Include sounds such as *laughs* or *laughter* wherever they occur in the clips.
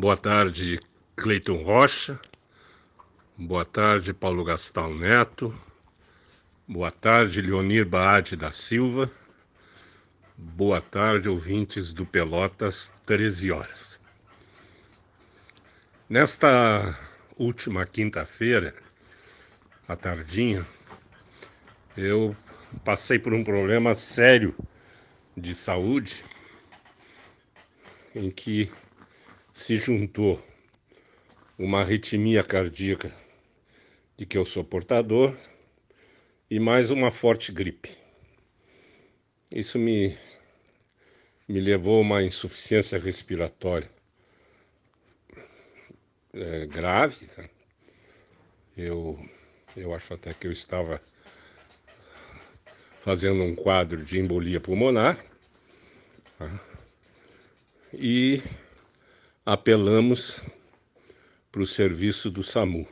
Boa tarde, Cleiton Rocha. Boa tarde, Paulo Gastal Neto. Boa tarde, Leonir Baade da Silva. Boa tarde, ouvintes do Pelotas 13 horas. Nesta última quinta-feira, à tardinha, eu passei por um problema sério de saúde em que se juntou uma arritmia cardíaca de que eu sou portador e mais uma forte gripe. Isso me, me levou a uma insuficiência respiratória é, grave. Tá? Eu, eu acho até que eu estava fazendo um quadro de embolia pulmonar. Tá? E apelamos para o serviço do SAMU.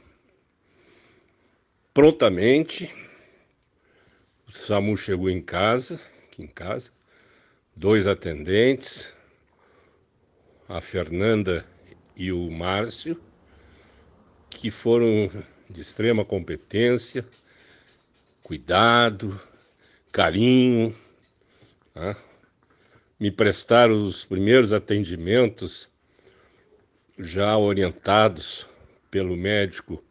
Prontamente, o SAMU chegou em casa, aqui em casa, dois atendentes, a Fernanda e o Márcio, que foram de extrema competência, cuidado, carinho, tá? me prestaram os primeiros atendimentos já orientados pelo médico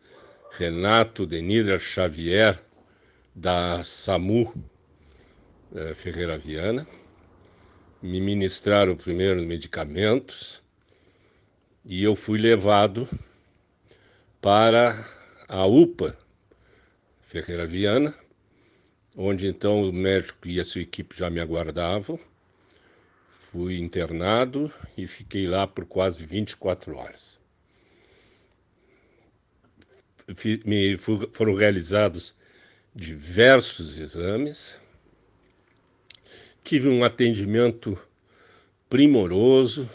Renato Denira Xavier, da SAMU eh, Ferreira Viana, me ministraram primeiros medicamentos e eu fui levado para a UPA Ferreira Viana, onde então o médico e a sua equipe já me aguardavam Fui internado e fiquei lá por quase 24 horas. Me foram realizados diversos exames. Tive um atendimento primoroso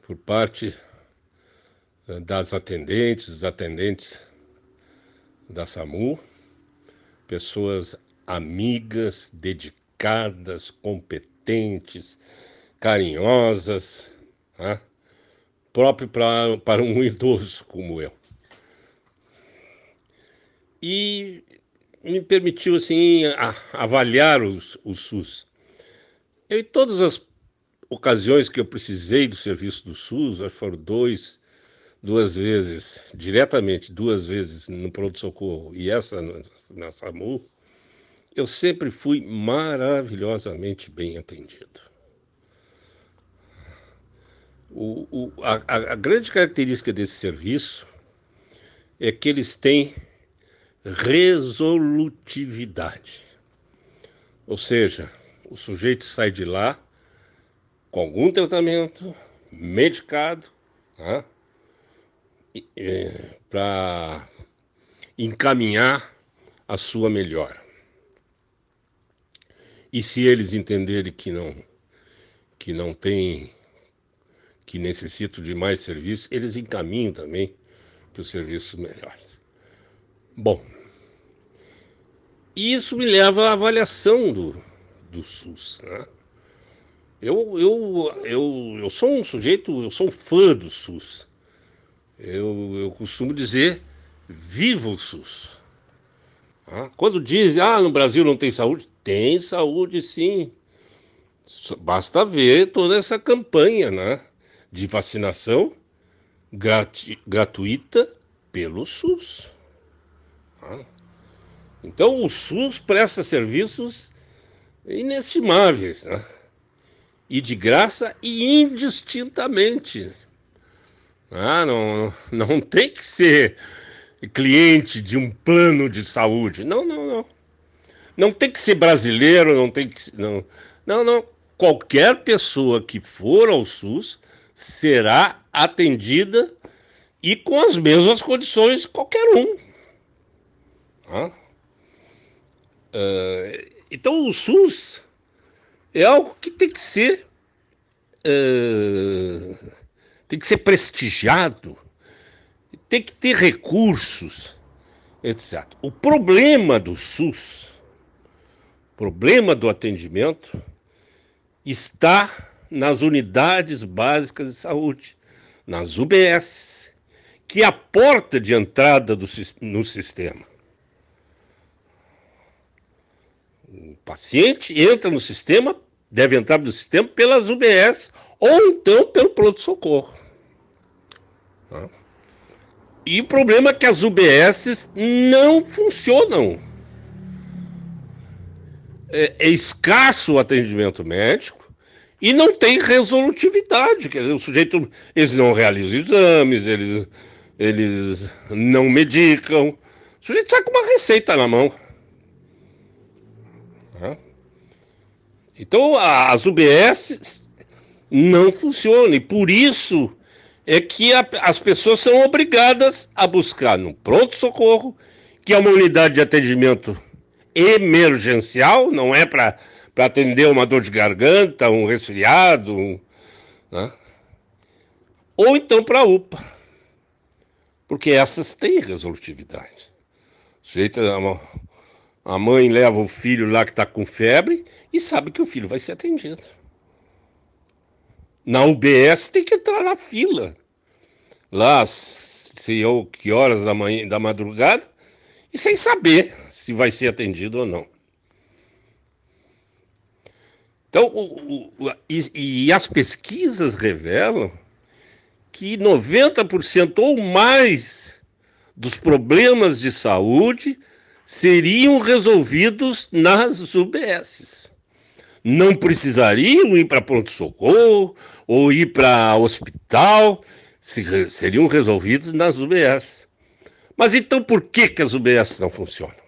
por parte eh, das atendentes, dos atendentes da SAMU, pessoas amigas, dedicadas, competentes competentes, carinhosas, né? próprio pra, para um *laughs* idoso como eu. E me permitiu assim a, avaliar os, o SUS. Eu, em todas as ocasiões que eu precisei do serviço do SUS, acho que foram dois, duas vezes, diretamente, duas vezes no pronto-socorro e essa na SAMU, eu sempre fui maravilhosamente bem atendido. O, o, a, a grande característica desse serviço é que eles têm resolutividade. Ou seja, o sujeito sai de lá com algum tratamento, medicado, né, para encaminhar a sua melhora. E se eles entenderem que não que não tem que necessitam de mais serviços, eles encaminham também para os serviços melhores. Bom, isso me leva à avaliação do, do SUS. Né? Eu, eu, eu, eu sou um sujeito, eu sou um fã do SUS. Eu, eu costumo dizer, viva o SUS. Quando dizem, ah, no Brasil não tem saúde, tem saúde sim. Basta ver toda essa campanha né, de vacinação gratu gratuita pelo SUS. Então o SUS presta serviços inestimáveis, né? E de graça e indistintamente. Ah, não, não tem que ser cliente de um plano de saúde. Não, não, não. Não tem que ser brasileiro, não tem que não. Não, não. Qualquer pessoa que for ao SUS será atendida e com as mesmas condições qualquer um. Uh, então o SUS é algo que tem que ser uh, tem que ser prestigiado tem que ter recursos, etc. O problema do SUS, problema do atendimento, está nas unidades básicas de saúde, nas UBS, que é a porta de entrada do, no sistema. O paciente entra no sistema, deve entrar no sistema pelas UBS ou então pelo pronto-socorro. E o problema é que as UBS não funcionam. É, é escasso o atendimento médico e não tem resolutividade. Quer dizer, o sujeito, eles não realizam exames, eles, eles não medicam. O sujeito sai com uma receita na mão. Então, as UBS não funcionam e por isso é que a, as pessoas são obrigadas a buscar no pronto-socorro, que é uma unidade de atendimento emergencial, não é para atender uma dor de garganta, um resfriado, um, né? ou então para a UPA, porque essas têm resolutividade. O sujeito, a mãe leva o filho lá que está com febre e sabe que o filho vai ser atendido. Na UBS tem que entrar na fila. Lá, sei eu que horas da manhã, da madrugada, e sem saber se vai ser atendido ou não. Então, o, o, e, e as pesquisas revelam que 90% ou mais dos problemas de saúde seriam resolvidos nas UBSs não precisariam ir para pronto-socorro ou ir para hospital, se, seriam resolvidos nas UBS. Mas então por que, que as UBS não funcionam?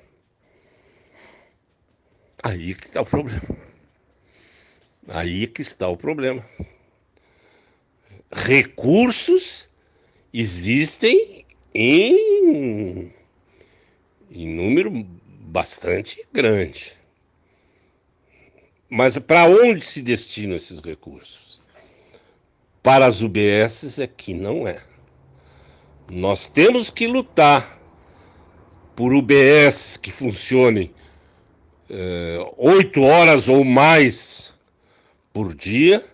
Aí que está o problema. Aí que está o problema. Recursos existem em, em número bastante grande. Mas para onde se destinam esses recursos? Para as UBSs é que não é. Nós temos que lutar por UBS que funcionem eh, oito horas ou mais por dia,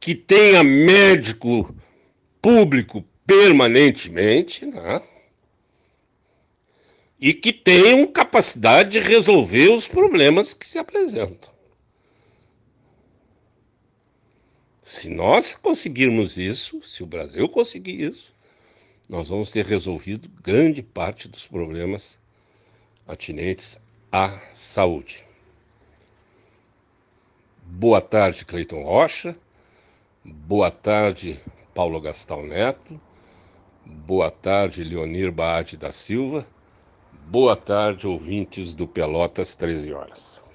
que tenha médico público permanentemente, né? e que tenham capacidade de resolver os problemas que se apresentam. Se nós conseguirmos isso, se o Brasil conseguir isso, nós vamos ter resolvido grande parte dos problemas atinentes à saúde. Boa tarde, Cleiton Rocha. Boa tarde, Paulo Gastal Neto. Boa tarde, Leonir Baade da Silva. Boa tarde, ouvintes do Pelotas 13 Horas.